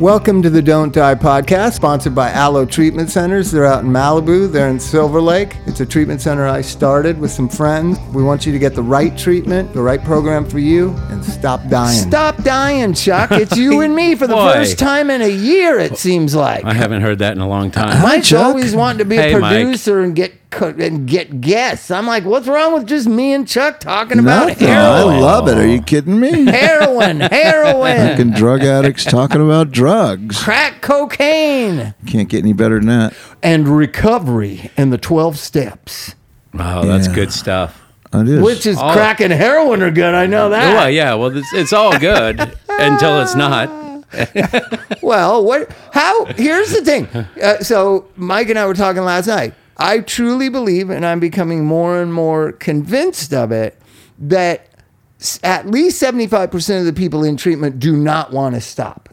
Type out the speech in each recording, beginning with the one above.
Welcome to the Don't Die podcast, sponsored by Alo Treatment Centers. They're out in Malibu, they're in Silver Lake. It's a treatment center I started with some friends. We want you to get the right treatment, the right program for you, and stop dying. Stop dying, Chuck. It's you and me for the Boy. first time in a year, it seems like. I haven't heard that in a long time. Mike's Chuck. always wanting to be Hey, a Mike. producer and get and get guests. I'm like, what's wrong with just me and Chuck talking about Nothing. heroin? I love it. Are you kidding me? heroin, heroin, Fucking drug addicts talking about drugs. crack cocaine, Can't get any better than that. and recovery and the 12 steps. Wow, that's Yeah. good stuff. It is. Which is All- crack and heroin are good. I know that. Well, yeah, well, it's, it's all good until it's not. Well, what? How? Here's the thing. Uh, so Mike and I were talking last night. I truly believe, and I'm becoming more and more convinced of it, that at least 75% of the people in treatment do not want to stop.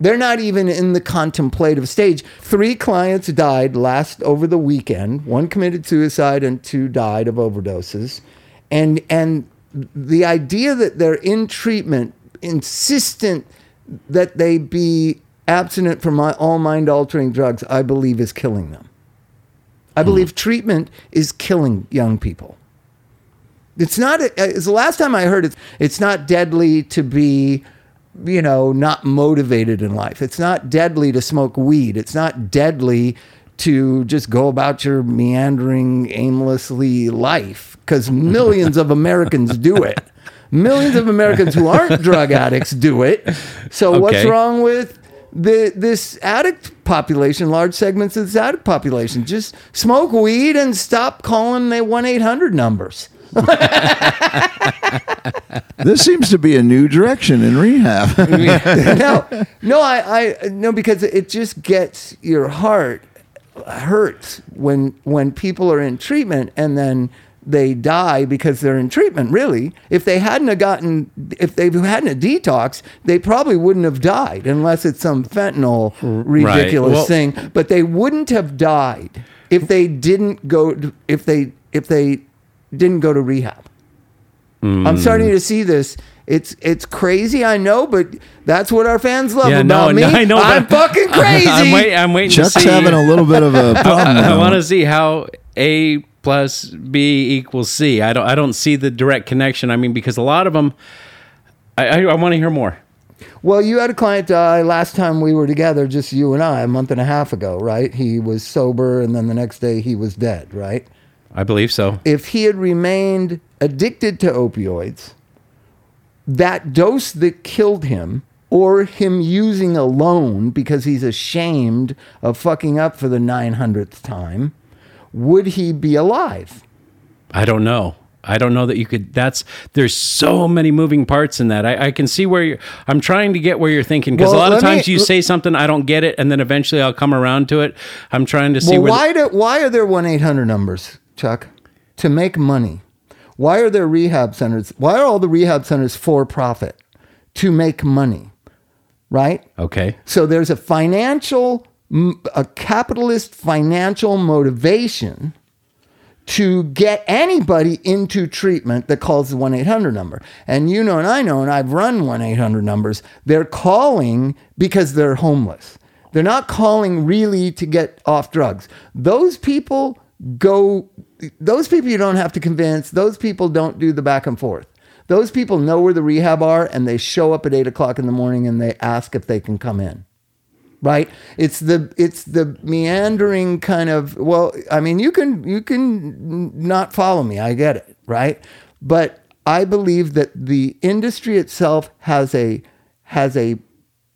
They're not even in the contemplative stage. Three clients died last over the weekend. One committed suicide and two died of overdoses. And and the idea that they're in treatment, insistent that they be abstinent from all mind altering drugs, I believe is killing them. I hmm. believe treatment is killing young people. It's not. Uh, it's the last time I heard it. It's not deadly to be, you know, not motivated in life. It's not deadly to smoke weed. It's not deadly to just go about your meandering, aimlessly life because millions of Americans do it. Millions of Americans who aren't drug addicts do it. So what's wrong with the this addict population? Large segments of this addict population just smoke weed and stop calling the one eight hundred numbers. this seems to be a new direction in rehab. no, no, I, I, no, because it just gets your heart hurts when when people are in treatment and then they die because they're in treatment. Really, if they hadn't have gotten, if they hadn't a detox, they probably wouldn't have died unless it's some fentanyl ridiculous Well- thing. But they wouldn't have died if they didn't go. to- If they if they didn't go to rehab. Hmm. I'm starting to see this. It's it's crazy, I know, but that's what our fans love Yeah, about no, me. no, I know. I'm fucking crazy. I'm, wait, I'm waiting Chuck's to see. having a little bit of a problem. I, now. want to see how A plus B equals C. I don't. I don't see the direct connection. I mean, because a lot of them. I, I, I want to hear more. Well, you had a client die last time we were together, just you and I, a month and a half ago, right? He was sober, and then the next day he was dead, right? I believe so. If he had remained addicted to opioids, that dose that killed him, or him using alone because he's ashamed of fucking up for the 900th time, would he be alive? I don't know. I don't know that you could. That's there's so many moving parts in that. I, I can see where you're. I'm trying to get where you're thinking because Well, a lot of let me- times you say something I don't get it, and then eventually I'll come around to it. I'm trying to see Well, where. why do why are there one eight hundred numbers, Chuck? To make money. Why are there rehab centers? Why are all the rehab centers for profit? To make money, right? okay. So there's a financial, a capitalist financial motivation to get anybody into treatment that calls the 1 800 number. And you know, and I know, and I've run 1 800 numbers, they're calling because they're homeless. They're not calling really to get off drugs. Those people go, those people you don't have to convince, those people don't do the back and forth. Those people know where the rehab are and they show up at eight o'clock in the morning and they ask if they can come in right? It's the it's the meandering kind of well i mean you can you can not follow me i get it right? But i believe that the industry itself has a has a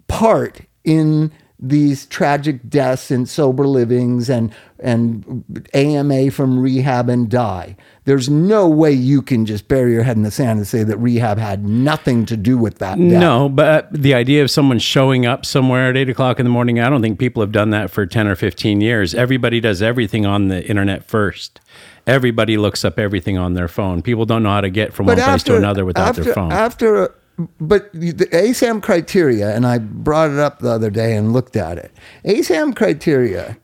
part in these tragic deaths and sober livings and and AMA from rehab and die. There's no way you can just bury your head in the sand and say that rehab had nothing to do with that. death. No, but uh, the idea of someone showing up somewhere at eight o'clock in the morning, I don't think people have done that for 10 or 15 years. Everybody does everything on the internet first. Everybody looks up everything on their phone. People don't know how to get from one place to another without after, their phone. After, but the ASAM criteria, and I brought it up the other day and looked at it. ASAM criteria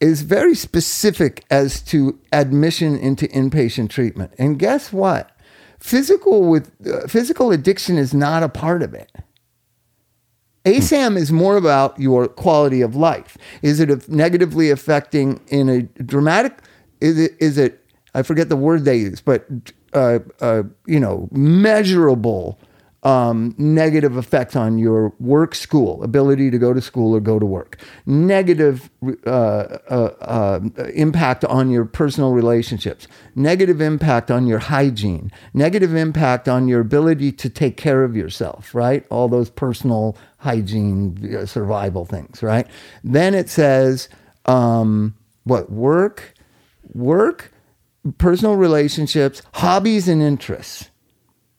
is very specific as to admission into inpatient treatment. And guess what? Physical with uh, physical addiction is not a part of it. ASAM is more about your quality of life. Is it negatively affecting in a dramatic? Is it? Is it? I forget the word they use, but uh, uh, you know, measurable um, negative effects on your work, school ability to go to school or go to work. Negative uh, uh, uh, impact on your personal relationships. Negative impact on your hygiene. Negative impact on your ability to take care of yourself. Right, all those personal hygiene, uh, survival things. Right. Then it says um, what work, work, personal relationships, hobbies and interests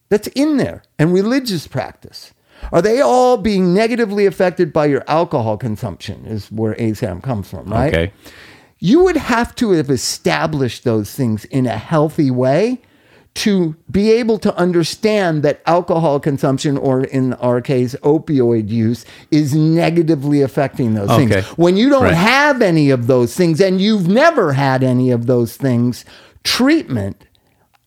that's in there and religious practice? Are they all being negatively affected by your alcohol consumption? Is where ASAM comes from, right? Okay. You would have to have established those things in a healthy way to be able to understand that alcohol consumption, or in our case, opioid use, is negatively affecting those Okay. things. When you don't Right. have any of those things and you've never had any of those things, treatment.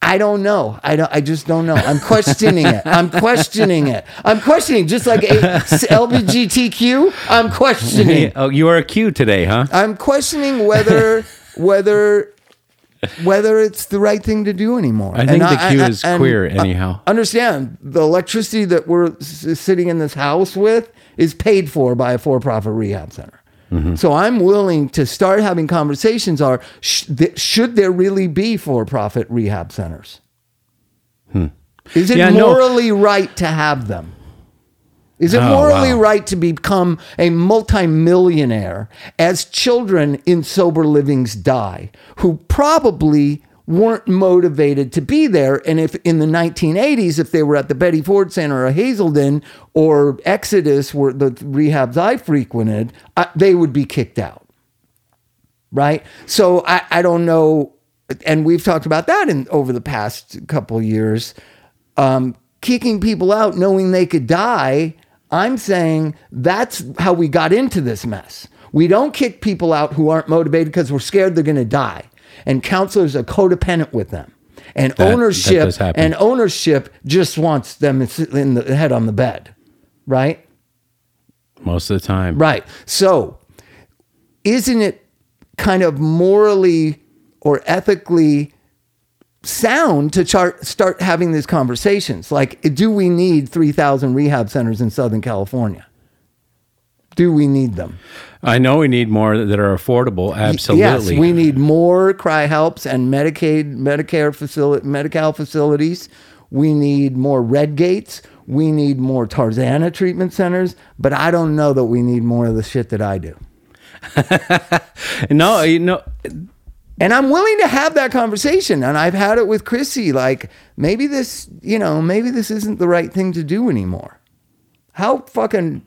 I don't know. I don't. I just don't know. I'm questioning it. I'm questioning it. I'm questioning just like a, LGBTQ. I'm questioning. oh, you are a Q today, huh? I'm questioning whether whether whether it's the right thing to do anymore. I think And the Q is and, queer anyhow. understand the electricity that we're s- sitting in this house with is paid for by a for-profit rehab center. Mm-hmm. So I'm willing to start having conversations. Are sh- th- should there really be for-profit rehab centers? Is it Hmm. Yeah, no. morally right to have them? Is it Oh, morally wow. right to become a multimillionaire as children in sober livings die who probably weren't motivated to be there? And if in the 1980s, if they were at the Betty Ford Center or Hazelden or Exodus, were the rehabs I frequented, I, they would be kicked out right? So I, I don't know, and we've talked about that in over the past couple years. Um, kicking people out knowing they could die. I'm saying that's how we got into this mess. We don't kick people out who aren't motivated because we're scared they're going to die, and counselors are codependent with them. And that ownership happen. and ownership just wants them in the head on the bed, right? Most of the time. Right. So, isn't it kind of morally or ethically sound to chart, start having these conversations? Like, do we need 3,000 rehab centers in Southern California? Do we need them? I know we need more that are affordable. Absolutely. Yes, we need more CRI-Helps and Medicaid, Medicare facility, Medi-Cal facilities. We need more Redgates. We need more Tarzana treatment centers. But I don't know that we need more of the shit that I do. no, you know, And I'm willing to have that conversation. And I've had it with Chrissy. Like, maybe this, you know, maybe this isn't the right thing to do anymore. How fucking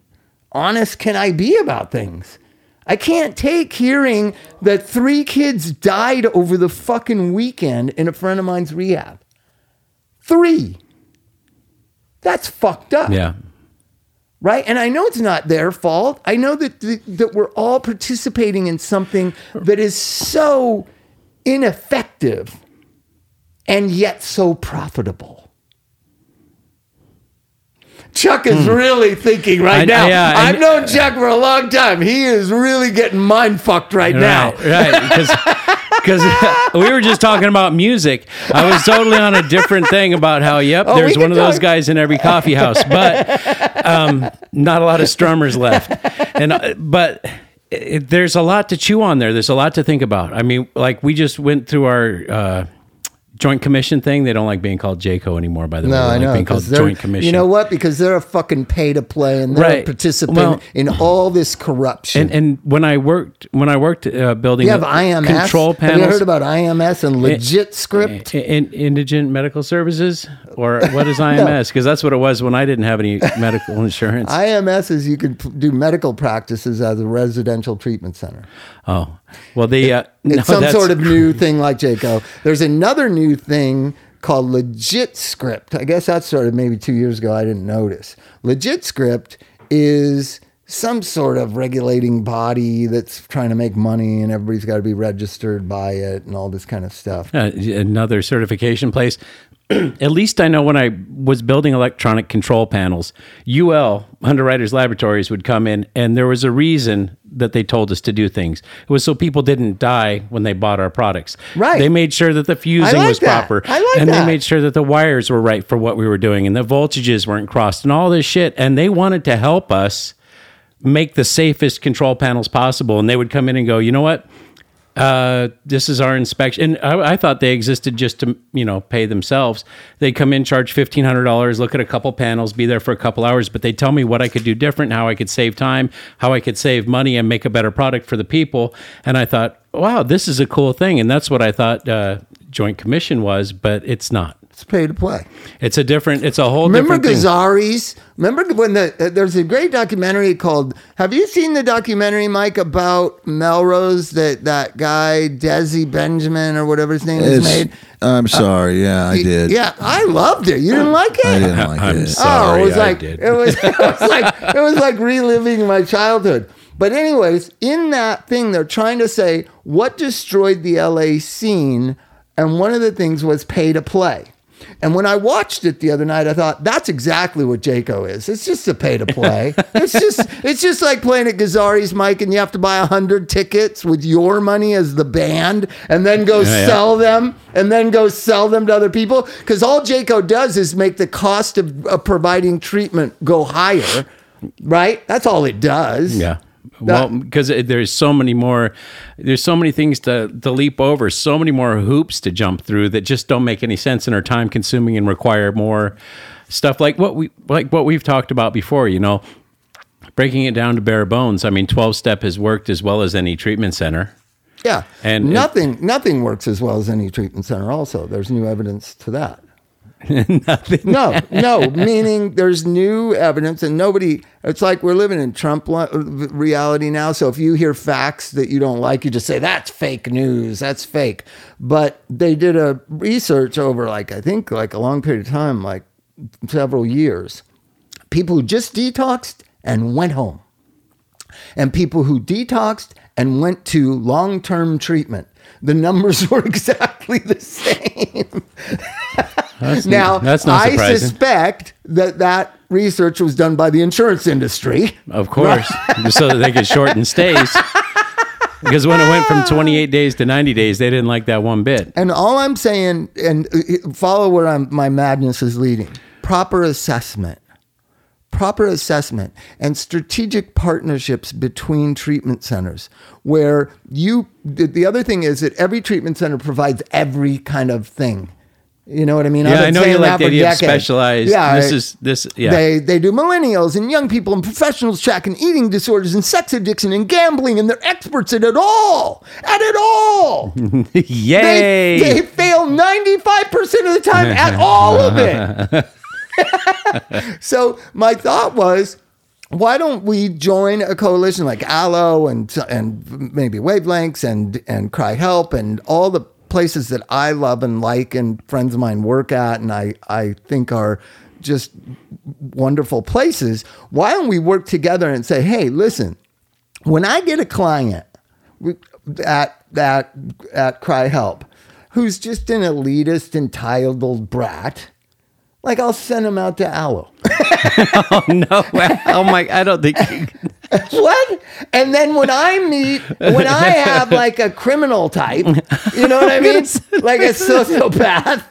honest can I be about things? I can't take hearing that three kids died over the fucking weekend in a friend of mine's rehab. Three. That's fucked up yeah. right? And I know it's not their fault. I know that th- that we're all participating in something that is so ineffective and yet so profitable. Chuck is really thinking right I- now. yeah, I've known Chuck for a long time. He is really getting mind fucked right, now. Right, right. Because we were just talking about music. I was totally on a different thing about how, yep, Oh, there's one of those guys in every coffee house, but um, not a lot of strummers left. And uh, but it, there's a lot to chew on there. There's a lot to think about. I mean, like we just went through our. Uh, Joint commission thing. They don't like being called JCAHO anymore. By the way, No, they I like know. being called Joint Commission. You know what? Because they're a fucking pay to play and they're a Right. participant Well- in all this corruption. And and when I worked when I worked uh, building you have IMS. control Have you panels, heard about IMS and legit script? in, indigent medical services, or what is IMS? Because that's what it was when I didn't have any medical insurance. IMS is you can p- do medical practices as a residential treatment center. oh, well, the uh, It's no, some sort of new thing like JCAHO. There's another new thing called LegitScript. I guess that started maybe two years ago. I didn't notice. LegitScript is some sort of regulating body that's trying to make money and everybody's got to be registered by it and all this kind of stuff. uh, another certification place. at least I know when I was building electronic control panels, UL Underwriters Laboratories would come in, and there was a reason that they told us to do things. It was so people didn't die when they bought our products. Right. They made sure that the fusing like was that. proper, I like and that. they made sure that the wires were right for what we were doing, and the voltages weren't crossed, and all this shit. And they wanted to help us make the safest control panels possible. And they would come in and go, you know what? Uh, this is our inspection. And I, I thought they existed just to, you know, pay themselves. They come in, charge fifteen hundred dollars, look at a couple panels, be there for a couple hours, but they tell me what I could do different, how I could save time, how I could save money, and make a better product for the people. And I thought, wow, this is a cool thing. And that's what I thought uh, Joint Commission was, but it's not. It's pay to play. It's a different. It's a whole Remember different thing. Gazzari's? Remember when the uh, there's a great documentary called Have you seen the documentary Mike about Melrose that that guy Desi Benjamin or whatever his name is made? I'm sorry. Yeah, I did. Yeah, I loved it. You didn't like it? I didn't like I'm it. sorry. oh, it was I like did. it was it was like it was like reliving my childhood. But anyways, in that thing, they're trying to say what destroyed the LA scene, and one of the things was pay to play. And when I watched it the other night, I thought that's exactly what JCAHO is. It's just a pay to play. it's just it's just like playing at Gazzari's, Mike, and you have to buy a hundred tickets with your money as the band, and then go Yeah, yeah. sell them, and then go sell them to other people. Because all JCAHO does is make the cost of, of providing treatment go higher, right? That's all it does. Yeah. Well, because there's so many more, there's so many things to, to leap over, so many more hoops to jump through that just don't make any sense and are time consuming and require more stuff like what we like what we've talked about before. You know, breaking it down to bare bones. I mean, twelve step has worked as well as any treatment center. Yeah. And- And nothing nothing works as well as any treatment center. Also, there's new evidence to that. Nothing. No, no, meaning there's new evidence, and nobody. It's like we're living in Trump reality now. So if you hear facts that you don't like, you just say that's fake news. That's fake. But they did a research over like I think like a long period of time, like several years. People who just detoxed and went home, and people who detoxed and went to long-term treatment. The numbers were exactly the same. That's, Now, that's not I surprising. suspect that that research was done by the insurance industry. of course, so that they could shorten stays. Because when it went from 28 days to 90 days, they didn't like that one bit. And all I'm saying, and uh, follow where I'm, my madness is leading proper assessment, proper assessment, and strategic partnerships between treatment centers. Where you, the other thing is that every treatment center provides every kind of thing. You know what I mean? Yeah, been I know you that like the idea of specialized. Yeah, this is this. Yeah, They they do millennials and young people and professionals track and eating disorders and sex addiction and gambling and they're experts at it all. At it all. yay! They, they fail 95% of the time at all of it. so my thought was, why don't we join a coalition like Alo and and maybe Wavelengths and and CRI-Help and all the places that I love and like and friends of mine work at and I I think are just wonderful places. Why don't we work together and say, hey, listen, when I get a client at at at CRI-Help who's just an elitist, entitled brat, like I'll send him out to Alo. oh no, oh my! I don't think. what? And then when I meet, when I have like a criminal type, you know what I mean? Like a sociopath.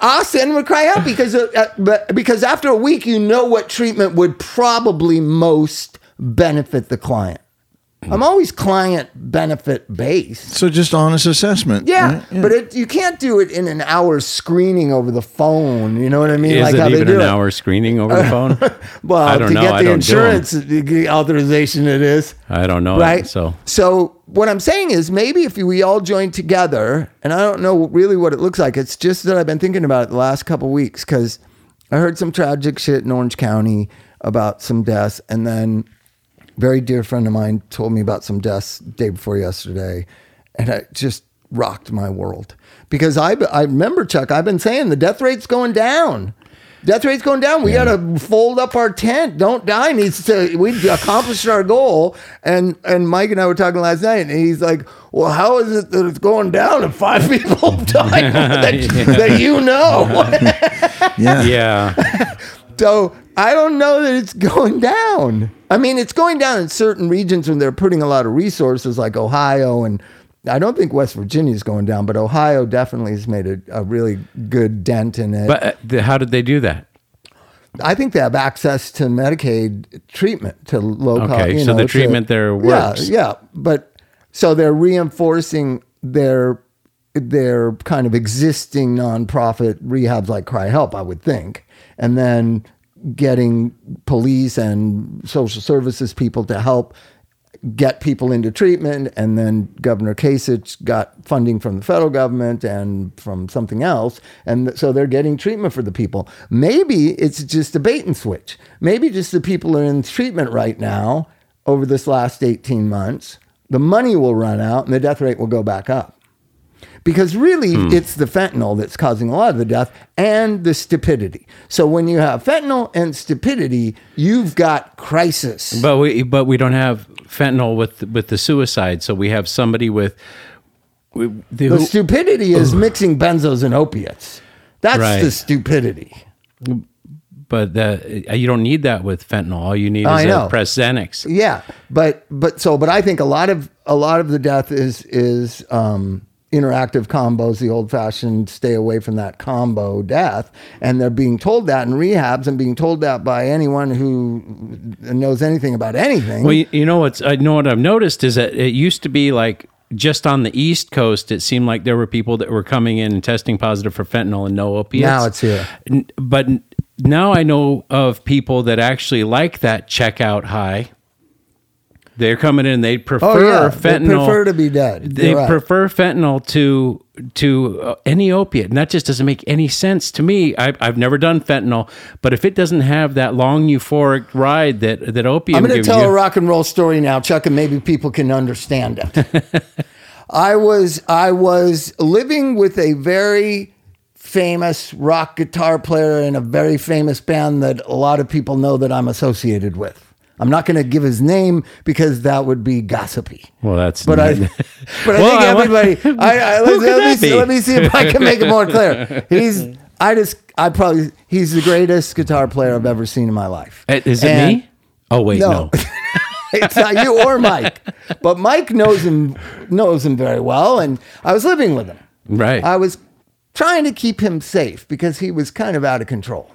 I'll send him a cry out because uh, uh, but- because after a week you know what treatment would probably most benefit the client. I'm always client benefit based. So just honest assessment. Yeah, right? but it, you can't do it in an hour screening over the phone. You know what I mean? Is like it how they even do an it. hour screening over the phone? Well, I don't to know. get I the don't do 'em. insurance the authorization, it is I don't know. right. It, so so what I'm saying is maybe if we all join together, and I don't know really what it looks like. It's just that I've been thinking about it the last couple weeks because I heard some tragic shit in Orange County about some deaths, and then very dear friend of mine told me about some deaths day before yesterday, and it just rocked my world because I I remember Chuck. I've been saying the death rate's going down. Death rate's going down. We got to fold up our tent. Don't die needs to. We accomplished our goal. And and Mike and I were talking last night, and he's like, "Well, how is it that it's going down if five people died that, that you know?" Yeah. Yeah. so I don't know that it's going down. I mean, it's going down in certain regions when they're putting a lot of resources, like Ohio and. I don't think West Virginia is going down, but Ohio definitely has made a, a really good dent in it. But uh, the, how did they do that? I think they have access to Medicaid treatment to low cost. Okay, you so know, the to- treatment there works. Yeah, yeah, but so they're reinforcing their their kind of existing nonprofit rehabs like CRI-Help, I would think, and then getting police and social services people to help get people into treatment. And then governor kasich got funding from the federal government and from something else. And so they're getting treatment for the people. Maybe it's just a bait and switch. Maybe just the people are in treatment right now over this last 18 months. The money will run out and the death rate will go back up because really it's the fentanyl that's causing a lot of the death and the stupidity. So when you have fentanyl and stupidity, you've got crisis. But we but we don't have fentanyl with with the suicide. So we have somebody with. we- the- the stupidity is mixing benzos and opiates. That's Right. the stupidity. but the, you don't need that with fentanyl. All you need is I a know. Xanax. Yeah, but but so but I think a lot of a lot of the death is is um, interactive combos, the old fashioned stay away from that combo death, and they're being told that in rehabs and being told that by anyone who knows anything about anything. Well, you, you know what's I know what I've noticed is that it used to be like just on the East Coast, it seemed like there were people that were coming in and testing positive for fentanyl and no opiates. Now it's here. But now I know of people that actually like that checkout high. They're coming in. They prefer oh yeah, fentanyl. they prefer to be dead. they right. prefer fentanyl to to uh, any opiate, and that just doesn't make any sense to me. I, I've never done fentanyl, but if it doesn't have that long euphoric ride that that opium I'm going to tell you, a rock and roll story now, Chuck, and maybe people can understand it. I was I was living with a very famous rock guitar player in a very famous band that a lot of people know that I'm associated with. I'm not going to give his name because that would be gossipy. well, that's But I, not- but I Well, I think wa- everybody. I, I, Who let, could let me that see, be? let me see if I can make it more clear. He's. I just. I probably. He's the greatest guitar player I've ever seen in my life. Uh, Is it And- me? Oh wait, No. no. it's not you or Mike, but Mike knows him knows him very well, and I was living with him. Right. I was trying to keep him safe because he was kind of out of control.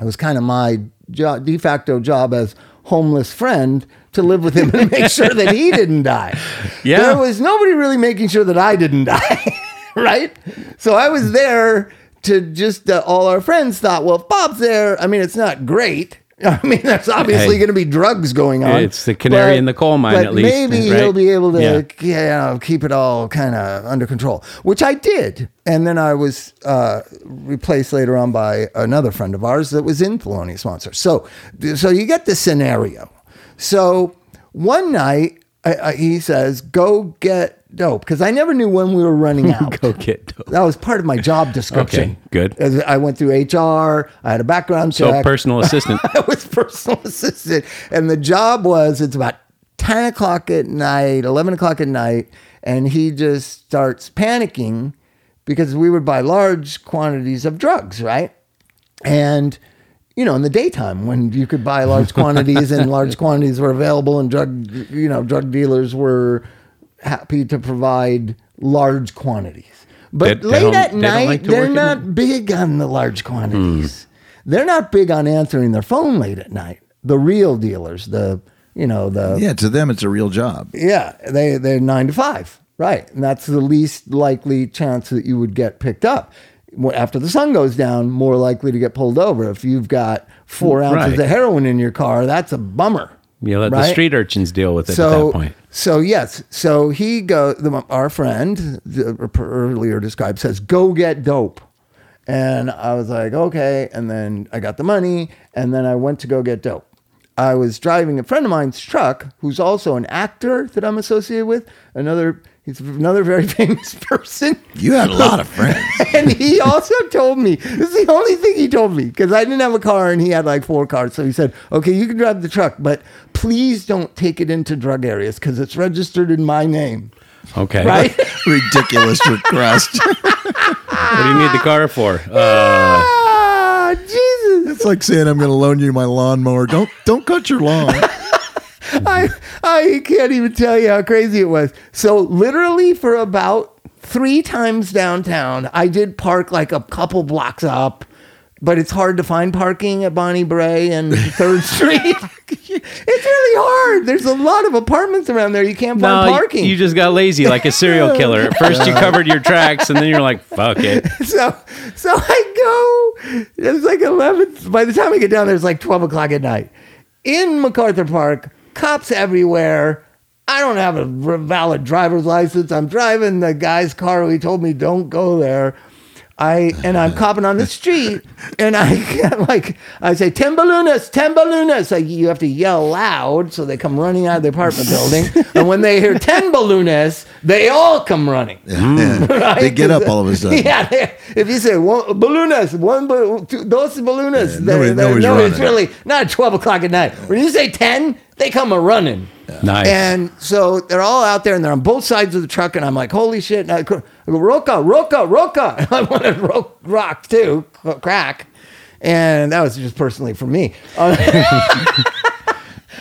It was kind of my jo- de facto job as homeless friend to live with him and make sure that he didn't die. Yeah. There was nobody really making sure that I didn't die, right? So I was there to just uh, all our friends thought, well, if Bob's there, I mean, it's not great. I mean, that's obviously Hey. going to be drugs going on. It's the canary in the coal mine, but at least, Maybe right? he'll be able to Yeah. yeah. you know, keep it all kind of under control, which I did. And then I was uh, replaced later on by another friend of ours that was in Thelonious Monster. So, so you get the scenario. So one night I, I, he says, "Go get dope," because I never knew when we were running out. Go get dope. That was part of my job description. Okay, good. As I went through HR. I had a background So check. personal assistant. I was personal assistant, and the job was it's about ten o'clock at night, eleven o'clock at night, and he just starts panicking because we would buy large quantities of drugs, right? And you know, in the daytime when you could buy large quantities and large quantities were available, and drug, you know, drug dealers were happy to provide large quantities. But They- they late don't- at night, like they're work in not big on the large quantities. Hmm. They're not big on answering their phone late at night. The real dealers, the you know the Yeah, to them, it's a real job. yeah, they they're nine to five, right? And that's the least likely chance that you would get picked up. After the sun goes down, more likely to get pulled over. If you've got four ounces Right. of heroin in your car, that's a bummer. You let the street urchins deal with it so, at that point. So yes, so he go. The, our friend the, earlier described says, "Go get dope," and I was like, "Okay." And then I got the money, and then I went to go get dope. I was driving a friend of mine's truck, who's also an actor that I'm associated with. Another, He's another very famous person. You had a lot of friends. And he also told me, this is the only thing he told me, because I didn't have a car and he had like four cars. So he said, okay, you can drive the truck, but please don't take it into drug areas because it's registered in my name. Okay. Right? Ridiculous request. What do you need the car for? Uh, ah, Jesus. It's like saying I'm going to loan you my lawnmower. Don't don't cut your lawn. I, I can't even tell you how crazy it was. So, literally, for about three times downtown, I did park like a couple blocks up, but it's hard to find parking at Bonnie Brae and 3rd Street. it's really hard. There's a lot of apartments around there. You can't find no, parking. you just got lazy like a serial killer. At first, you covered your tracks, and then you're like, "Fuck it." so so I go. It's like eleven. By the time I get down there, it's like twelve o'clock at night. In MacArthur Park, cops everywhere. I don't have a valid driver's license. I'm driving the guy's car. He told me don't go there. I and I'm copping on the street, and I like I say ten balloonists, ten balloonists. Like you have to yell loud so they come running out of the apartment building. and when they hear ten balloonists, they all come running. Yeah. Right? They get up all of a sudden. Yeah, they- if you say one balloonists, one bal- two, those balloonists, Yeah, nobody- they're- they're- nobody's no, it's running. really not at twelve o'clock at night. When you say ten, they come a running. Nice. And so they're all out there and they're on both sides of the truck. And I'm like, holy shit. And I go, Roca, Roca, Roca. I wanted ro- rock too, crack. And that was just personally for me. Uh,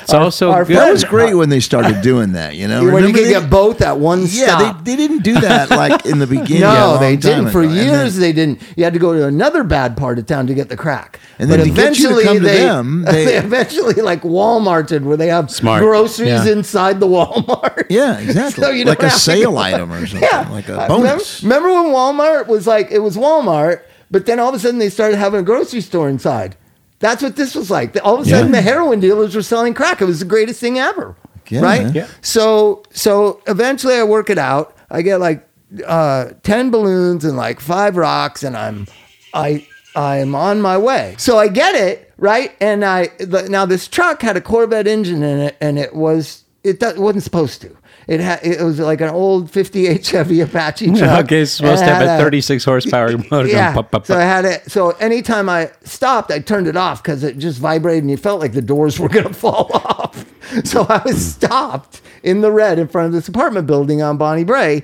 it's also our good. That was great when they started doing that. You know, when you could they- get both at one Yeah, stop. they, they didn't do that like in the beginning. no, they didn't. For ago. Years, then- they didn't. You had to go to another bad part of town to get the crack. And then but to get you to eventually, to they, them, they, they- eventually like Walmarted, where they have Smart. groceries Yeah. inside the Walmart. yeah, exactly. So you like a sale item or something, Yeah, like Uh, a remember, bonus. remember when Walmart was like it was Walmart, but then all of a sudden they started having a grocery store inside. That's what this was like. All of a sudden, Yeah. the heroin dealers were selling crack. It was the greatest thing ever, Yeah, right? man. Yeah. So, so eventually, I work it out. I get like uh, ten balloons and like five rocks, and I'm, I, I'm on my way. So I get it right, and I the, now this truck had a Corvette engine in it, and it was it, it wasn't supposed to. It had it was like an old '58 Chevy Apache truck. okay, it's supposed to have a 36 horsepower motor. yeah. pop, pop, So I pop. had it. So anytime I stopped, I turned it off because it just vibrated and you felt like the doors were going to fall off. So I was hmm. stopped in the red in front of this apartment building on Bonnie Brae.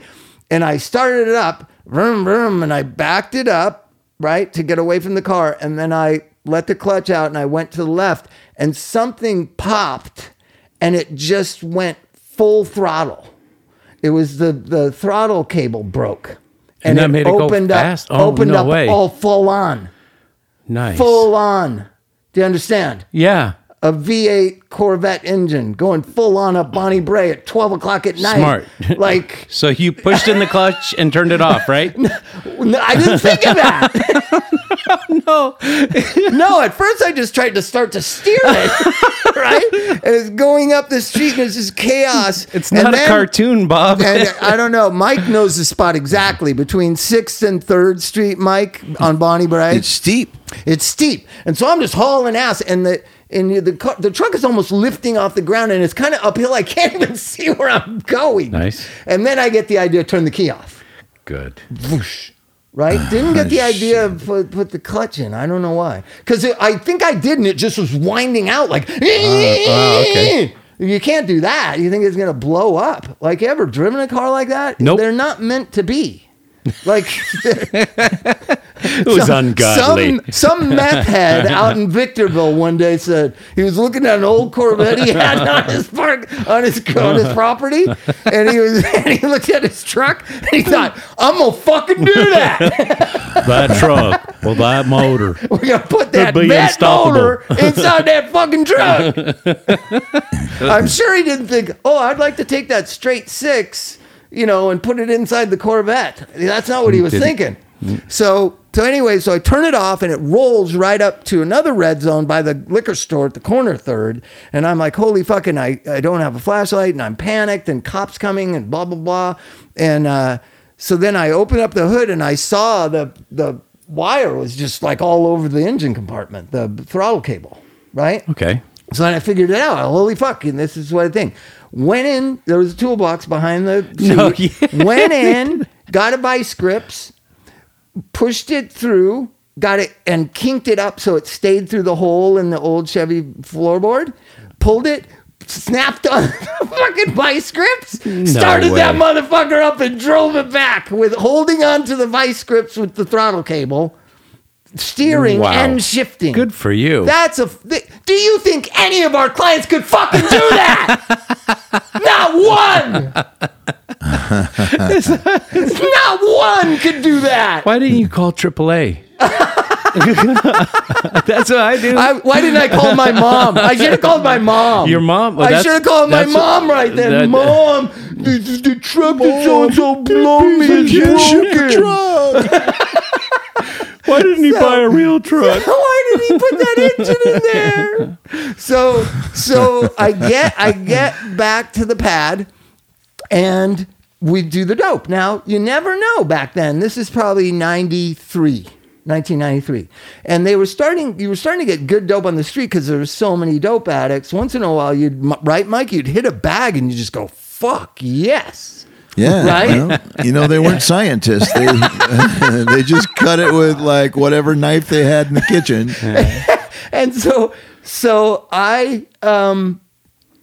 And I started it up, vroom, vroom, and I backed it up, right, to get away from the car. And then I let the clutch out and I went to the left and something popped and it just went full throttle. It was the, the throttle cable broke. And made it go fast? up, Oh, opened no up way. all full on, nice. full on. Do you understand? Yeah. A V8 Corvette engine going full on up Bonnie Brae at 12 o'clock at night. Smart. Like, So you pushed in the clutch and turned it off, right? no, I didn't think of that. no. no, at first I just tried to start to steer it, right? And it's going up the street and it's just chaos. It's And not a then- cartoon, Bob. and I don't know. Mike knows the spot exactly between Sixth and Third Street. Mike on Bonnie Brae. It's steep. It's steep, and so I'm just hauling ass, and the and the car, the truck is almost lifting off the ground, and it's kind of uphill. I can't even see where I'm going. Nice. And then I get the idea: turn the key off. Good. Whoosh. Right? Ah, didn't get the idea of put, put the clutch in. I don't know why. Because I think I did, and it just was winding out like. oh, okay. You can't do that. You think it's gonna blow up? Like you ever driven a car like that? Nope. They're not meant to be. Like It was ungodly. some, some meth head out in Victorville one day said he was looking at an old Corvette he had on his park on his on his property, and he was and he looked at his truck and he thought, "I'm gonna fucking do that. that truck with that motor. We're gonna put that be Met unstoppable." motor inside that fucking truck." I'm sure he didn't think, "Oh, I'd like to take that straight six, you know, and put it inside the Corvette." That's not what he was Didn't. thinking. So, so anyway, so I turn it off and it rolls right up to another red zone by the liquor store at the corner third. And I'm like, holy fucking, I, I don't have a flashlight and I'm panicked and cops coming and blah, blah, blah. And uh, so then I open up the hood and I saw the, the wire was just like all over the engine compartment, the throttle cable, right? Okay. So then I figured it out. Holy fuck! And this is what I think. Went in. There was a toolbox behind the seat. No, yeah. Went in. Got a vice grips. Pushed it through. Got it and kinked it up so it stayed through the hole in the old Chevy floorboard. Pulled it. Snapped on the fucking vice grips. started that motherfucker up and drove it back with holding on to the vice grips with the throttle cable, steering Wow. and shifting. Good for you. That's a. th- Do you think any of our clients could fucking do that? Not one. Not one could do that. Why didn't you call AAA? That's what I do. I, why didn't I call my mom? I should have called my mom. Your mom? Well, I should have called my mom right then. that- mom, the, the, truck that so and so blown me is broken. Why didn't he So- buy a real truck? Why did he put that engine in there? So so I get I get back to the pad and we do the dope. Now you never know back then. This is probably 93. 1993 and they were starting you were starting to get good dope on the street because there were so many dope addicts once in a while you'd right mike you'd hit a bag and you just go fuck yes Yeah, Right? well, you know they weren't scientists. They they just cut it with like whatever knife they had in the kitchen. and so so I um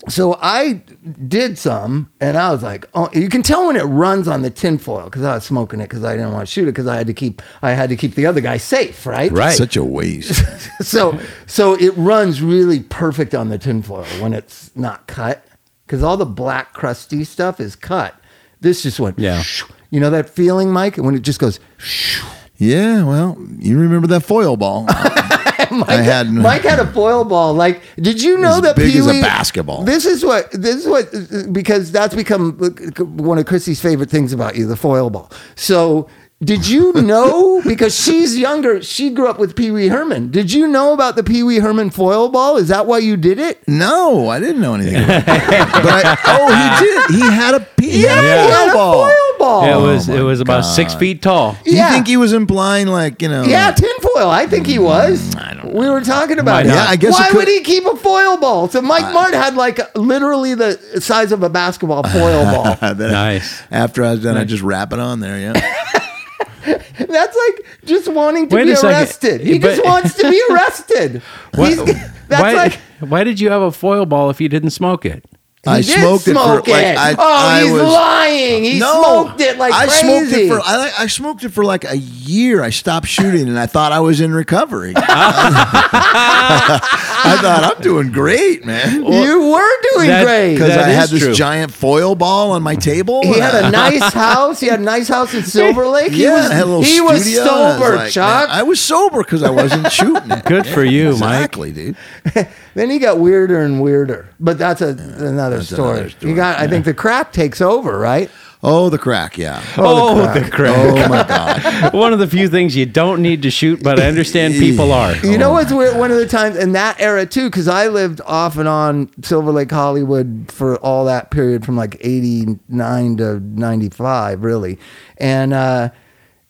so I did some and I was like, oh, you can tell when it runs on the tinfoil because I was smoking it because I didn't want to shoot it because I had to keep I had to keep the other guy safe, right? Right. Such a waste. So so it runs really perfect on the tinfoil when it's not cut because all the black crusty stuff is cut. This just went Yeah. You know that feeling, Mike, when it just goes. Yeah, well, you remember that foil ball? Mike, I had- Mike had a foil ball. Like, did you know that big as a basketball. This is what this is what because that's become uh, one of Chrissy's favorite things about you, the foil ball. So. Did you know? Because she's younger, she grew up with Pee Wee Herman. Did you know about the Pee Wee Herman foil ball? Is that why you did it? No, I didn't know anything. About that. but I, oh, he did. He had a he had he a had foil a ball. foil ball. it oh was my it was about six feet tall. Do you Yeah. think he was implying like you know? Yeah, tinfoil. I think he was. Mm, I don't We were talking about Might it. not. Yeah, I guess Why it could- would he keep a foil ball? So Mike Mart had like literally the size of a basketball foil ball. Then Nice. After I was done, I just wrap it on there. Yeah. That's like just wanting to Wait be arrested. He But- just wants to be arrested. That's why, like why did you have a foil ball if you didn't smoke it? I he did smoked it for smoke like it. I, oh, I he's was, lying. He smoked it like I crazy. smoked it for I, I smoked it for like a year. I stopped shooting and I thought I was in recovery. I thought I'm doing great, man. you were doing that- great. Because I had this true. giant foil ball on my table. He had a nice house. He had a nice house in Silver Lake. He yeah, was, I had a little he was studio, and I was sober, like, Chuck. man, I was sober because I wasn't shooting it. Good for you, Mike. exactly, dude. Then he got weirder and weirder. But that's a, another, that's story. another story, You got. I think the crack takes over, right? Oh, the crack, yeah. Oh, crack. the crack. Oh my god. One of the few things you don't need to shoot, but I understand people are. You know what's weird? One of the times in that era too, because I lived off and on Silver Lake, Hollywood for all that period from like '89 to '95, really, and. uh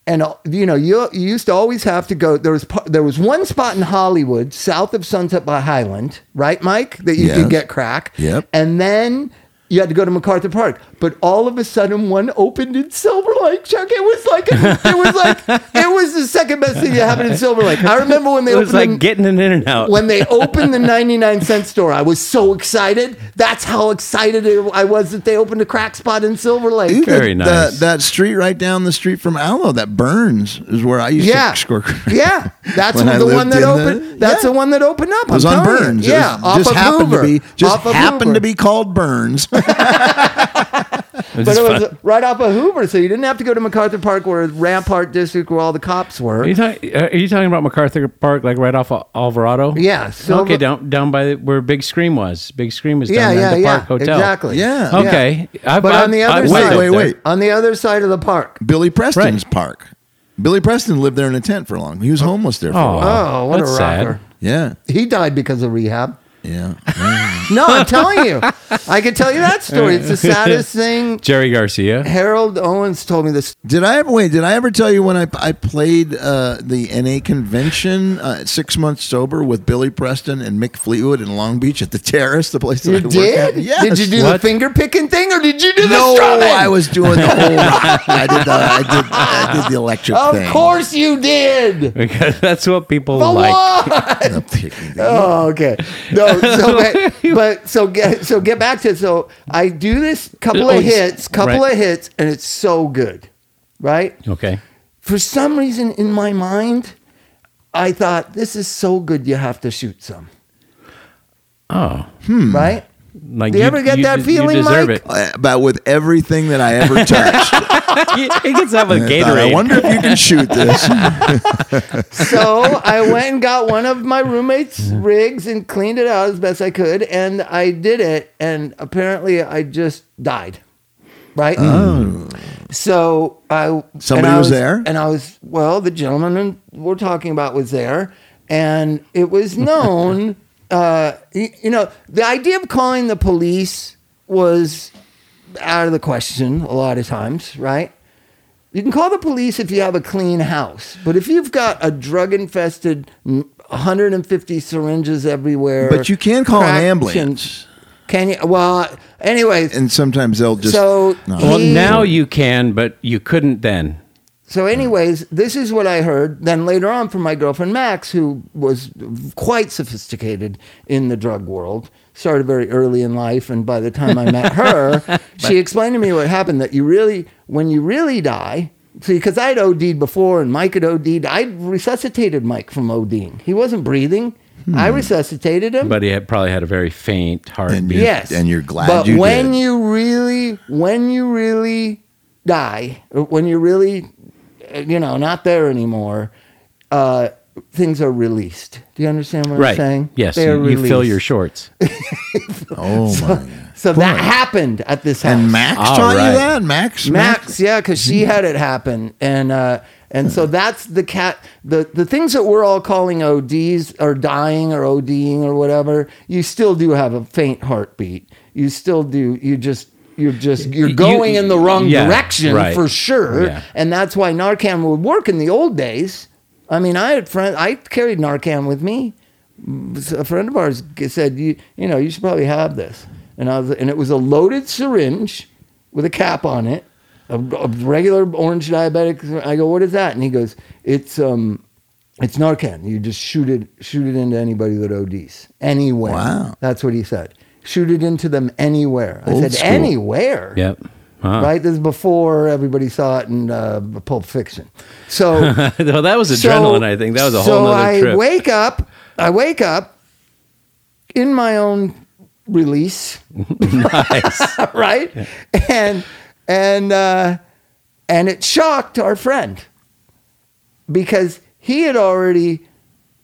and uh, you know, you, you used to always have to go. There was there was one spot in Hollywood, south of Sunset by Highland, right, Mike, that you Yes. could get crack. Yep. And then you had to go to MacArthur Park. But all of a sudden, one opened in Silver Lake, Chuck. It was like a, it was like it was the second best thing that happened in Silver Lake. I remember when they It was opened like the- getting an In-N-Out. when they opened the 99 cent store, I was so excited. That's how excited I was that they opened a crack spot in Silver Lake. Dude, Very that, nice. That, that street right down the street from Alo, that Burns, is where I used Yeah. to score. Yeah, that's When the one that in the- opened. that's yeah. the one that opened up. It was I'm on telling you. Burns. It Yeah, was- off just of happened Hoover. to be just Off happened Hoover. to be called Burns. But it was right off of Hoover, so you didn't have to go to MacArthur Park, where Rampart District, where all the cops were. Are you, talk, uh, are you talking about MacArthur Park, like right off of Alvarado? Yeah, Silver- okay, down down by the, where Big Scream was. Big Scream was down yeah, there yeah, at the yeah, Park Hotel. exactly. Yeah. Okay. I've- but I've- on the other lived Wait, side, up wait, wait. on the other side of the park. Billy Preston's Right. park. Billy Preston lived there in a tent for long. He was homeless there for a Oh. while. Oh, what That's a sad. rocker! Yeah. He died because of rehab. Yeah. No, I'm telling you, I could tell you that story. It's the saddest thing. Jerry Garcia. Harold Owens told me this. Did I ever wait? Did I ever tell you when I I played uh, the NA convention uh, six months sober with Billy Preston and Mick Fleetwood in Long Beach at the Terrace, the place that You I work at? did? Yes. Did you do What? the finger picking thing, or did you do the No, strumming? I was doing the whole. I did the. I did. I did the electric Of thing. Of course you did. Because that's what people But like. what? The picking thing. Oh, okay. No, so but, but so get so get back to it. So I do this couple Oh, of it's- hits, couple right. of hits, and it's so good, right? Okay. For some reason in my mind, I thought this is so good you have to shoot some, Oh, hmm. right? Like Do you ever get that feeling, deserve Mike? Uh, About with everything that I ever touched. it. he gets that with I thought, I wonder if you can shoot this. So I went and got one of my roommate's rigs and cleaned it out as best I could, and I did it, and apparently I just died. Right. So I Oh. Somebody and I was there? and I was well. The gentleman we're talking about was there, and it was known. Uh, you, you know, the idea of calling the police was out of the question a lot of times, right? You can call the police if you have a clean house, but if you've got a drug infested, 150 syringes everywhere, But you can call an ambulance. Can you? Well, anyways, And sometimes they'll just. so No. well, now you can, but you couldn't then. So, anyways, this is what I heard. Then later on from my girlfriend Max, who was quite sophisticated in the drug world, started very early in life, and by the time I met her, she explained to me what happened. That you really, when you really die, see, because I'd OD'd before, and Mike had OD'd. I resuscitated Mike from ODing. He wasn't breathing. I hmm. resuscitated him. But he had, probably had a very faint heartbeat. And you- Yes, and you're glad you did. But you when did. you really, when you really die, when you're really, you know, not there anymore, uh, things are released. Do you understand what I'm saying? Yes. They are You, you fill your shorts. Oh my god! So that happened at this house. And Max All taught right. you that? Max? Max, yeah, because she had it happen, and uh, and so that's the cat. The the things that we're all calling ODs or dying or ODing or whatever. You still do have a faint heartbeat. You still do. You just you're just you're You- going in the wrong yeah, direction right. for sure, Yeah. and that's why Narcan would work in the old days. I mean, I had friends. I carried Narcan with me. A friend of ours said, "You you know you should probably have this," and I was and it was a loaded syringe with a cap on it, a, a regular orange diabetic. I go, "What is that?" And he goes, "It's um, it's Narcan. You just shoot it shoot it into anybody that ODs anywhere." Wow. that's what he said. Shoot it into them anywhere. I Old said, school. "Anywhere." Yep. Huh. Right. This is before everybody saw it in uh, Pulp Fiction. So well, that was so- adrenaline. I think that was a so whole nother I trip. wake up. I wake up in my own release, nice. right? And and uh, and it shocked our friend because he had already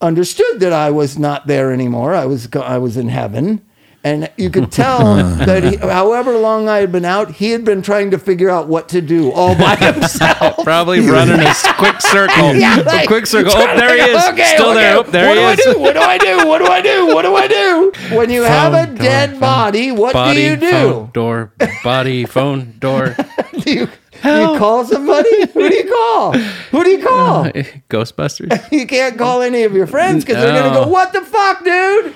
understood that I was not there anymore. I was I was in heaven. And you could tell uh. that he, however long I had been out, he had been trying to figure out what to do all by himself. Probably running a quick circle. Yeah, a quick circle. Oh, there he is. okay, Still okay, there. Oh, there what he do is. I do? What do I do? What do I do? What do I do? When you have a Phone, dead door, body, what Body, do you do? phone, door, body, phone, door. Do you, do you call somebody? Who do you call? Who do you call? Ghostbusters. You can't call any of your friends because they're gonna go, "What the fuck, dude?"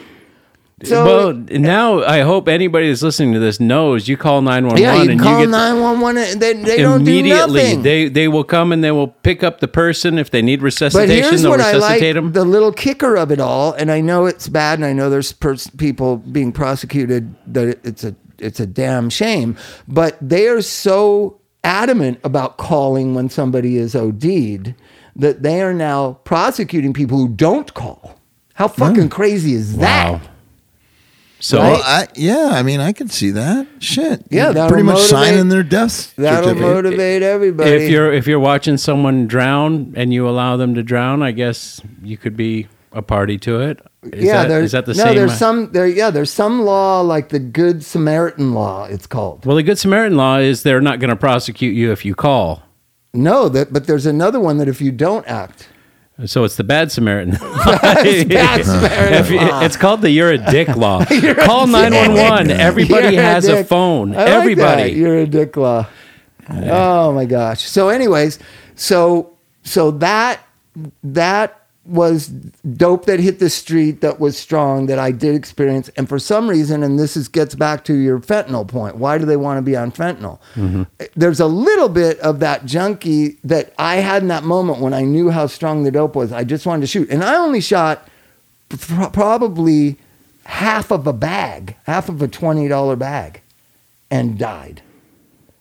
So well, now I hope anybody that's listening to this knows you call 911 yeah, you and call you get nine one one. They they don't do immediately nothing. they they will come and they will pick up the person if they need But resuscitation here's they'll what I like: resuscitate them the little kicker of it all. And I know it's bad, and I know there's pers- people being prosecuted that it's a it's a damn shame. But they are so adamant about calling when somebody is OD'd that they are now prosecuting people who don't call. How fucking crazy is that? wow so Well, I, yeah, I mean, I can see that. Shit. Yeah, You're that'll pretty much motivate- signing their death That'll motivate everybody. if you're if you're watching someone drown and you allow them to drown i guess you could be a party to it is yeah, that, there's is that the no, same there's some there. Yeah, there's some law like the Good Samaritan law. It's called. well the good samaritan law is they're not going to prosecute you if you call No, that but there's another one that if you don't act, So it's the bad Samaritan. Bad Samaritan you- it's called the "You're a Dick" law. Call nine one one. Everybody You're has a dick. phone. I like Everybody. that. You're a dick law. Oh my gosh. So, anyways, so so that that was dope that hit the street that was strong that I did experience. And for some reason, and this is gets back to your fentanyl point. Why do they want to be on fentanyl? Mm-hmm. There's a little bit of that junkie that I had in that moment when I knew how strong the dope was. I just wanted to shoot, and I only shot pro- probably half of a bag, half of a twenty dollar bag, and died.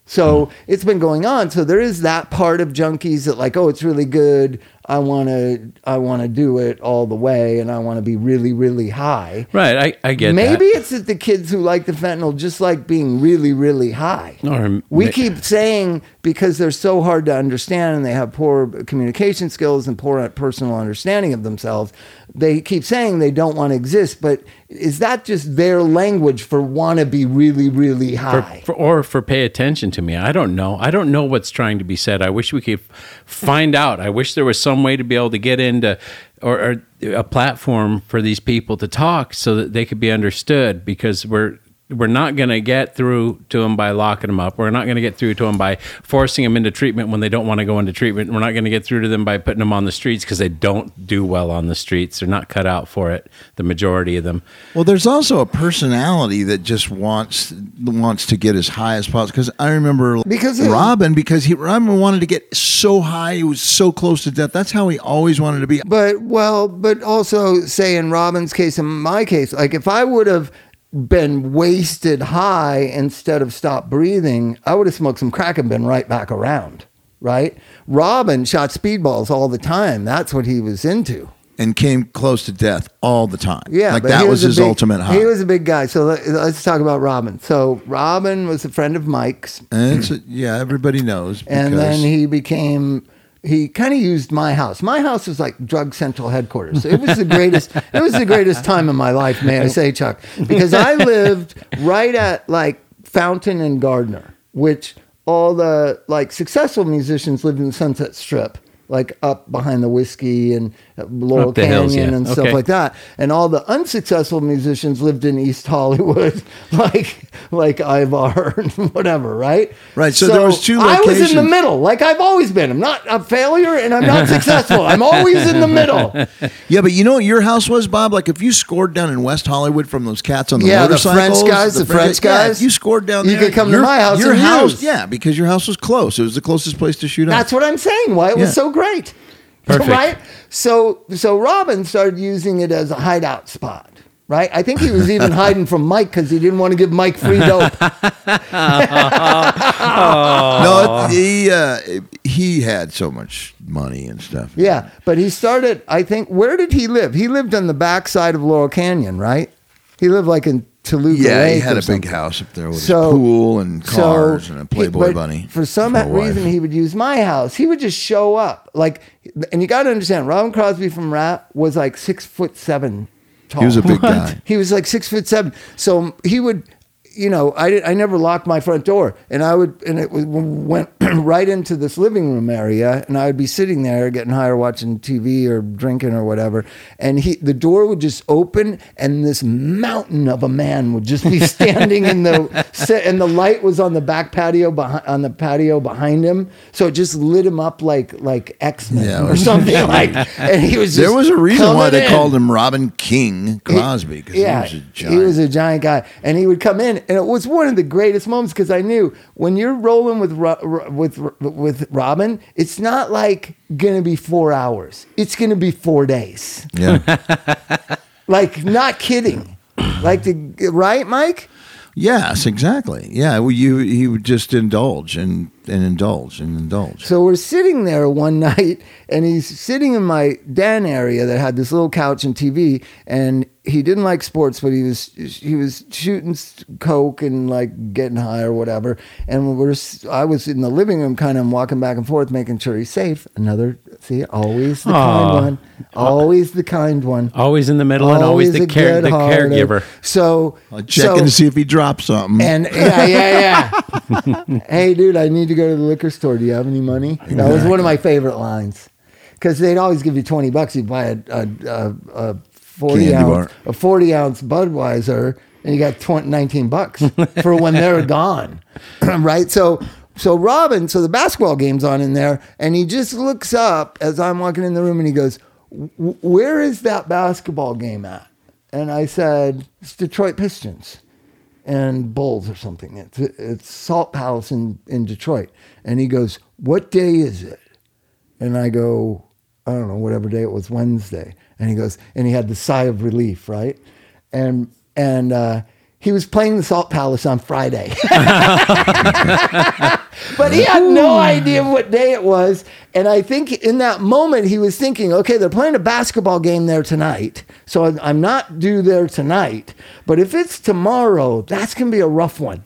So hmm. it's been going on. So there is that part of junkies that like, oh, it's really good. I want to, I want to do it all the way, and I want to be really, really high. Right. I, I get that. Maybe that. it's that the kids who like the fentanyl just like being really, really high. Or we ma- keep saying because they're so hard to understand and they have poor communication skills and poor personal understanding of themselves, they keep saying they don't want to exist. But is that just their language for want to be really, really for, high? for, or for pay attention to me. I don't know. I don't know what's trying to be said. I wish we could find out. I wish there was some way to be able to get into or, or a platform for these people to talk so that they could be understood because we're we're not going to get through to them by locking them up. We're not going to get through to them by forcing them into treatment when they don't want to go into treatment. We're not going to get through to them by putting them on the streets because they don't do well on the streets. They're not cut out for it. The majority of them. Well, there's also a personality that just wants wants to get as high as possible. Because I remember Because it- Robin, because he Robin wanted to get so high, he was so close to death. That's how he always wanted to be. But well, but also say in Robin's case, in my case, like if I would have been wasted high instead of stopped breathing, I would have smoked some crack and been right back around. Right? Robin shot speedballs all the time. That's what he was into. and came close to death all the time. Yeah, like that he was, his big- ultimate high. He was a big guy. So let, us talk about Robin. So Robin was a friend of Mike's, and yeah, everybody knows. and then he became. He kind of used my house. My house was like drug central headquarters. It was the greatest. it was the greatest time of my life, may I say, Chuck? Because I lived right at like Fountain and Gardner, which all the like successful musicians lived in the Sunset Strip, like up behind the Whisky and Laurel Canyon hills, yeah. and stuff Okay. like that. And all the unsuccessful musicians lived in East Hollywood, like like Ivar and whatever, right? Right, so there was two I was in the middle, like I've always been. I'm not a failure and I'm not successful. I'm always in the middle. yeah, but you know what your house was, Bob? Like if you scored down in West Hollywood from those cats on the Yeah, the motorcycles, French guys, the French yeah, guys. if you scored down You there. could come to my house Your and house, use. yeah, because your house was close. It was the closest place to shoot That's up. what I'm saying. Why it was so great. Perfect. Right? So so Robin started using it as a hideout spot. Right? I think he was even hiding from Mike because he didn't want to give Mike free dope. No, he uh, he had so much money and stuff. Yeah, but he started. I think. Where did he live? He lived on the backside of Laurel Canyon, right? He lived like in Toluca Yeah, Lake he had a big house up there with So- a pool and cars and a Playboy but bunny. For some a wife. reason, he would use my house. He would just show up, like, and you got to understand, Robin Crosby from Ratt was like six foot seven tall. He was a big guy. He was like six foot seven. So he would, you know, I I never locked my front door, and I would, and it was, went right into this living room area, and I would be sitting there getting high or watching TV or drinking or whatever, and he, the door would just open, and this mountain of a man would just be standing in the, and the light was on the back patio behind, on the patio behind him, so it just lit him up like like X Men Yeah, or something like, and he was. There was a reason why they in. call him Robin King Crosby because Yeah, he was a giant. he was a giant guy, and he would come in, and it was one of the greatest moments because I knew when you're rolling with Ro- with with Robin, it's not like gonna be four hours; it's gonna be four days. yeah. Like, not kidding. Like the right, Mike? yes, exactly. Yeah, well, you he would just indulge and and indulge and indulge. So we're sitting there one night, and he's sitting in my den area that had this little couch and TV, and he didn't like sports, but he was he was shooting coke and like getting high or whatever. And we're s- I was in the living room, kind of walking back and forth, making sure he's safe. Another see, always the Aw. kind one, always the kind one. Always in the middle and always the care the caregiver. So I'll check so, in to see if he dropped something. and yeah, yeah, yeah. hey, dude, I need to go to the liquor store. Do you have any money? That was one of my favorite lines. because they'd always give you twenty bucks. You buy a a, a, a forty Candy ounce bar. a forty ounce Budweiser, and you got 20, 19 bucks for when they're gone, right? So. So Robin, so the basketball game's on in there, and he just looks up as I'm walking in the room, and he goes, "Where is that basketball game at?" And I said, "It's Detroit Pistons." And Bulls or something. It's, it's Salt Palace in, in Detroit. And he goes, What day is it? And I go, I don't know, whatever day it was, Wednesday. And he goes, and he had the sigh of relief, right? And and uh, he was playing the Salt Palace on Friday. but he had no idea what day it was. And I think in that moment, he was thinking, okay, they're playing a basketball game there tonight. So I'm- not due there tonight. But if it's tomorrow, that's going to be a rough one.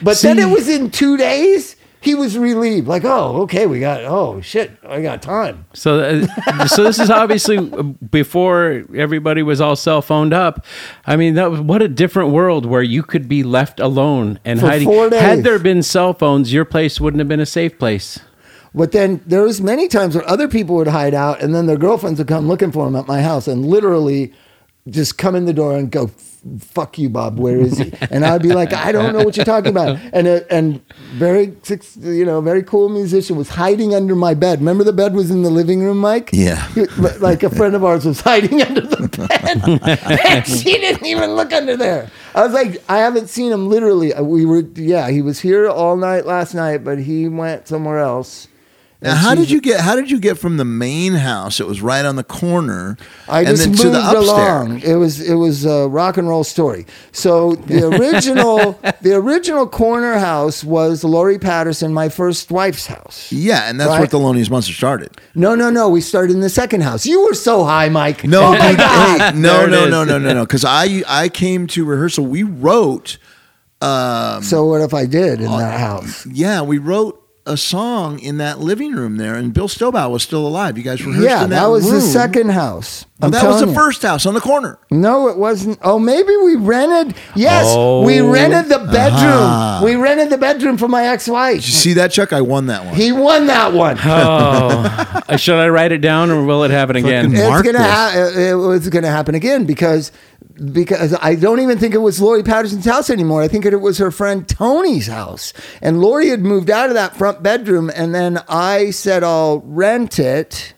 But then it was in two days. He was relieved, like, oh, okay, we got, oh shit, I got time. So, uh, so this is obviously before everybody was all cell phoned up. I mean, that was what a different world where you could be left alone and For hiding. four days. Had there been cell phones, your place wouldn't have been a safe place. But then there was many times where other people would hide out, and then their girlfriends would come looking for them at my house, and literally just come in the door and go, "Fuck you, Bob. Where is he?" And I'd be like, "I don't know what you're talking about." And a, and very you know very cool musician was hiding under my bed. Remember the bed was in the living room, Mike? Yeah. He- like a friend of ours was hiding under the bed, and she didn't even look under there. I was like, I haven't seen him literally. Uh, We were, yeah, he was here all night last night, but he went somewhere else. Now, And how did you get? How did you get from the main house? It was right on the corner, I and just then moved to the upstairs. along. It was it was a rock and roll story. So the original the original corner house was Laurie Patterson, my first wife's house. Yeah, and that's Right. where Thelonious Monster started. No, no, no. We started in the second house. You were so high, Mike. No, oh my god. hey, no, it no, no, no, no, no. Because I I came to rehearsal. We wrote, um, So what if I did in that house? yeah, we wrote a song in that living room there, and Bill Stilbaugh was still alive. You guys rehearsed Yeah, in that, that, was the second house. Oh, I'm that was the you. first house on the corner. No, it wasn't. Oh, maybe we rented. Yes, Oh. we rented the bedroom. Ah. We rented the bedroom for my ex-wife. Did you see that, Chuck? I won that one. He won that one. Oh, should I write it down or will it happen again? It's gonna ha- it was gonna happen again because because I don't even think it was Lori Patterson's house anymore. I think it was her friend Tony's house, and Lori had moved out of that front bedroom, and then I said I'll rent it.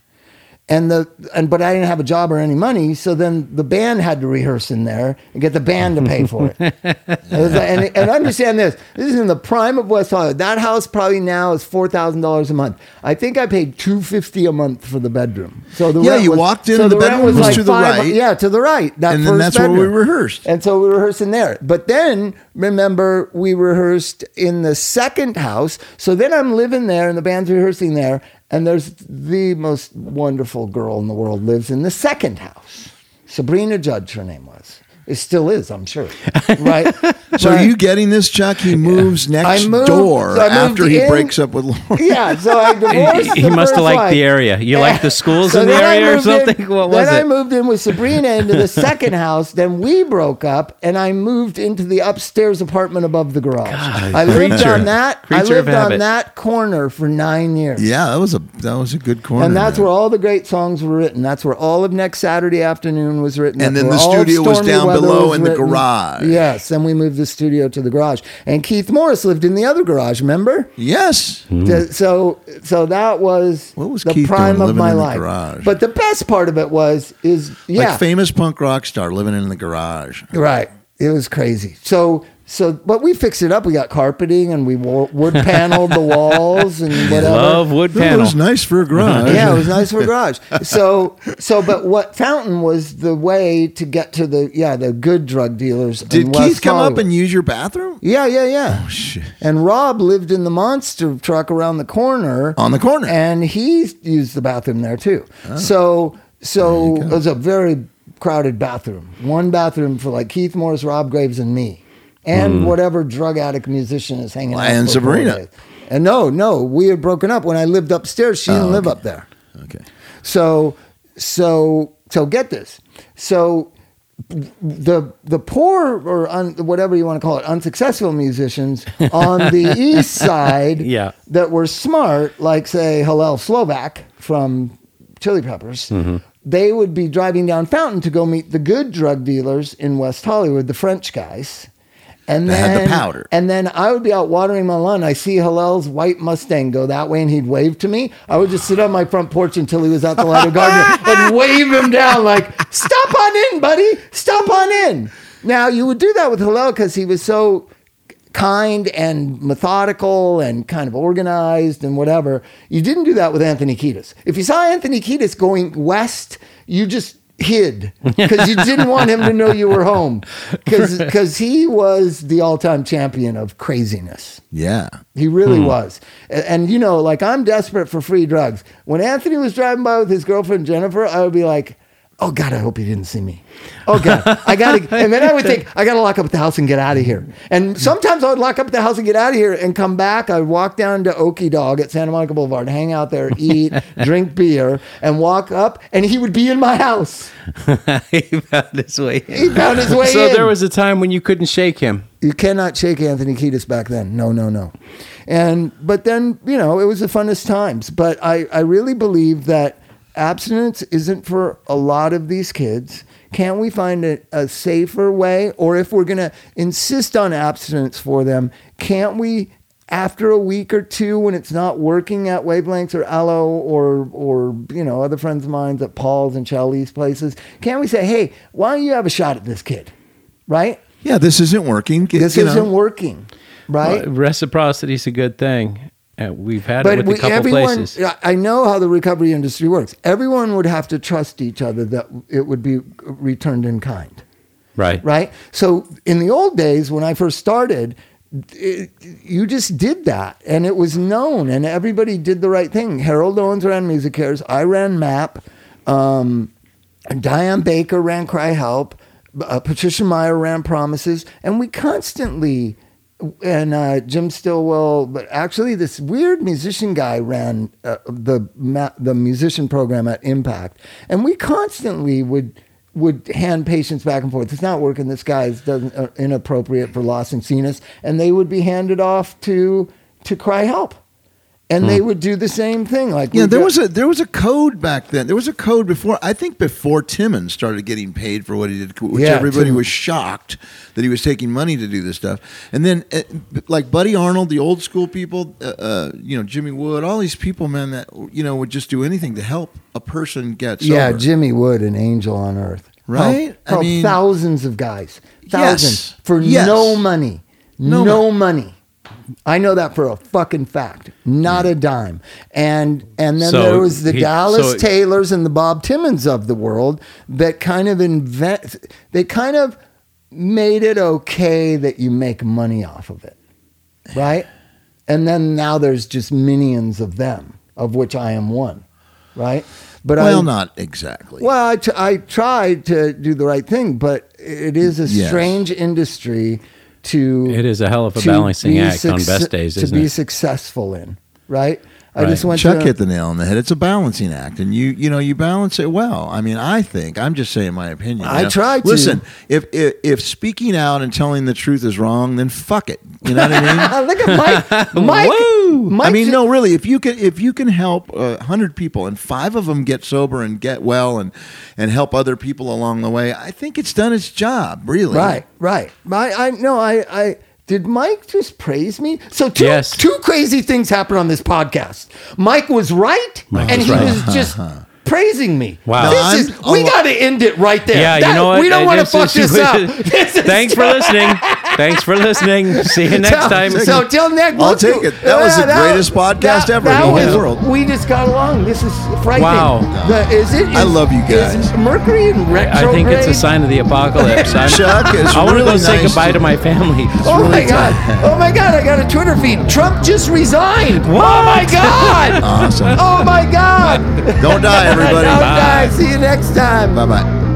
And the and but I didn't have a job or any money, so then the band had to rehearse in there and get the band to pay for it. Like- and, and understand this: this is in the prime of West Hollywood. That house probably now is four thousand dollars a month. I think I paid two fifty a month for the bedroom. So the Yeah, you was- walked in, so the rent bedroom was like to the right. Yeah, to the right. That And then that's where we rehearsed. And so we rehearsed in there. But then remember we rehearsed in the second house. So then I'm living there and the band's rehearsing there. And there's the most wonderful girl in the world lives in the second house. Sabrina Judge, her name was. It still is, I'm sure. Right? So Right. are you getting this, Chuck? He moves next moved- door so I moved after he in- breaks up with Lauren. Yeah, so I divorced. He the must have liked wife. the area. You like the schools So in the area or moved in- something? What was then I moved in with Sabrina into the second house. Then we broke up, and I moved into the upstairs apartment above the garage. I lived creature. on that. I Creature of lived on habit. that corner for nine years. Yeah, that was a that was a good corner. And that's there. where all the great songs were written. That's where all of next Saturday afternoon was written. And That's then the studio was down Weather below in the written. garage. Yes, then we moved the studio to the garage. And Keith Morris lived in the other garage. Remember? yes. The- so so that was What was the Keith prime doing of my life. garage? But the best part of it was is yeah Like famous punk rock star living in the garage. right. It was crazy. So so but we fixed it up. We got carpeting and we wood paneled the walls and whatever. Love wood It was nice for a garage. yeah, it was nice for a garage. So, so, but what Fountain was the way to get to the yeah the good drug dealers. in Did West Keith come up and use your bathroom? Yeah, yeah, yeah. Oh shit. And Rob lived in the monster truck around the corner. On the corner. And he used the bathroom there too. Oh. So so it was a very crowded bathroom. One bathroom for like Keith Morris, Rob Graves, and me. And whatever drug addict musician is hanging out. And Sabrina. And no, no, we had broken up when I lived upstairs. She didn't live up there. Okay. So, so, so get this. So, the the poor or un, whatever you want to call it, unsuccessful musicians on the east side, Yeah. that were smart, like say Hillel Slovak from Chili Peppers, Mm-hmm. they would be driving down Fountain to go meet the good drug dealers in West Hollywood, the French guys. And then the powder. And then I would be out watering my lawn. I see Hillel's white Mustang go that way, and he'd wave to me. I would just sit on my front porch until he was out the of garden and wave him down like, "Stop on in, buddy. Stop on in." Now you would do that with Hillel because he was so kind and methodical and kind of organized and whatever. You didn't do that with Anthony Kiedis. If you saw Anthony Kiedis going west, you just hid because you didn't want him to know you were home because because he was the all-time champion of craziness. Yeah. He really hmm. was. And, and, you know, like I'm desperate for free drugs. When Anthony was driving by with his girlfriend Jennifer, I would be like, "Oh God, I hope he didn't see me." Oh God, I gotta. And then I would think, I gotta lock up the house and get out of here. And sometimes I would lock up the house and get out of here and come back. I'd walk down to Oki Dog at Santa Monica Boulevard, hang out there, eat, drink beer, and walk up, and he would be in my house. he found his way. in. He found his way So in. there was a time when you couldn't shake him. You cannot shake Anthony Kiedis back then. No, no, no. And but then you know it was the funnest times. But I I really believe that abstinence isn't for a lot of these kids. Can't we find a, a safer way? Or if we're gonna insist on abstinence for them, can't we? After a week or two, when it's not working at Wavelengths or Alo or or you know other friends of mine at Paul's and Charlie's places, can't we say, hey, why don't you have a shot at this kid, right? Yeah, this isn't working. This you isn't working, right? Well, Reciprocity is a good thing. Uh, we've had it but with we, a couple everyone, places. I know how the recovery industry works. Everyone would have to trust each other that it would be returned in kind, Right. right? So in the old days, when I first started, it, you just did that, and it was known, and everybody did the right thing. Harold Owens ran MusiCares. I ran MAP. Um, Diane Baker ran CRI-Help. Uh, Patricia Meyer ran Promises, and we constantly and uh, Jim Stillwell, but actually this weird musician guy ran uh, the ma- the musician program at Impact, and we constantly would would hand patients back and forth. It's not working. This guy's doesn't uh, inappropriate for Las Encinas, and they would be handed off to to CRI-Help, and they would do the same thing. Like Yeah, there got- was a there was a code back then. There was a code before. I think before Timmons started getting paid for what he did, which Yeah, everybody Tim- was shocked that he was taking money to do this stuff. And then, uh, like Buddy Arnold, the old school people, uh, uh, you know, Jimmy Wood, all these people, man, that you know would just do anything to help a person get sober. Yeah, Jimmy Wood, an angel on earth. Right? Helped, I mean- thousands of guys. Thousands. Yes. For Yes. no money. No No, money. I know that for a fucking fact. Not a dime. And and then So there was the he- Dallas so- Taylors and the Bob Timmons of the world that kind of invent they kind of made it okay that you make money off of it. Right? And then now there's just minions of them, of which I am one. Right? But well, I, not exactly. well, I, t- I tried to do the right thing, but it is a Yes. strange industry to. It is a hell of a balancing act on best days, to isn't be it? successful in, right? I Right. just went Chuck to. hit the nail on the head. It's a balancing act, and you you know you balance it well. I mean, I think I'm just saying my opinion. I you know? try to. Listen, if, if if speaking out and telling the truth is wrong, then fuck it. You know what I mean? Look at Mike. Mike. Woo! Mike I mean, no, really. If you can, if you can help a hundred people and five of them get sober and get well and and help other people along the way, I think it's done its job. Really, Right, right. I, I no, I, I did. Mike just praise me. So two, Yes. two crazy things happened on this podcast. Mike was right, Mike and was he right. was just. Uh-huh. Praising me. Wow. This is, we oh, got to end it right there. Yeah, That- you know what? We don't want to just- fuck this up. This Thanks for listening. Thanks for listening. See you next So- time. So till next, I'll let's take go- it. That was the greatest podcast ever in the was- whole world. We just got along. This is frightening. Wow. The- is it? I love you guys. Is Mercury in retrograde. I think it's a sign of the apocalypse. I'm, Chuck, it's I want to really go say goodbye to- to my family. Oh my really god! Oh my god! I got a Twitter feed. Trump just resigned. Oh my god! Awesome. Oh my god! Don't die, everybody. Bye. See you next time. Bye bye.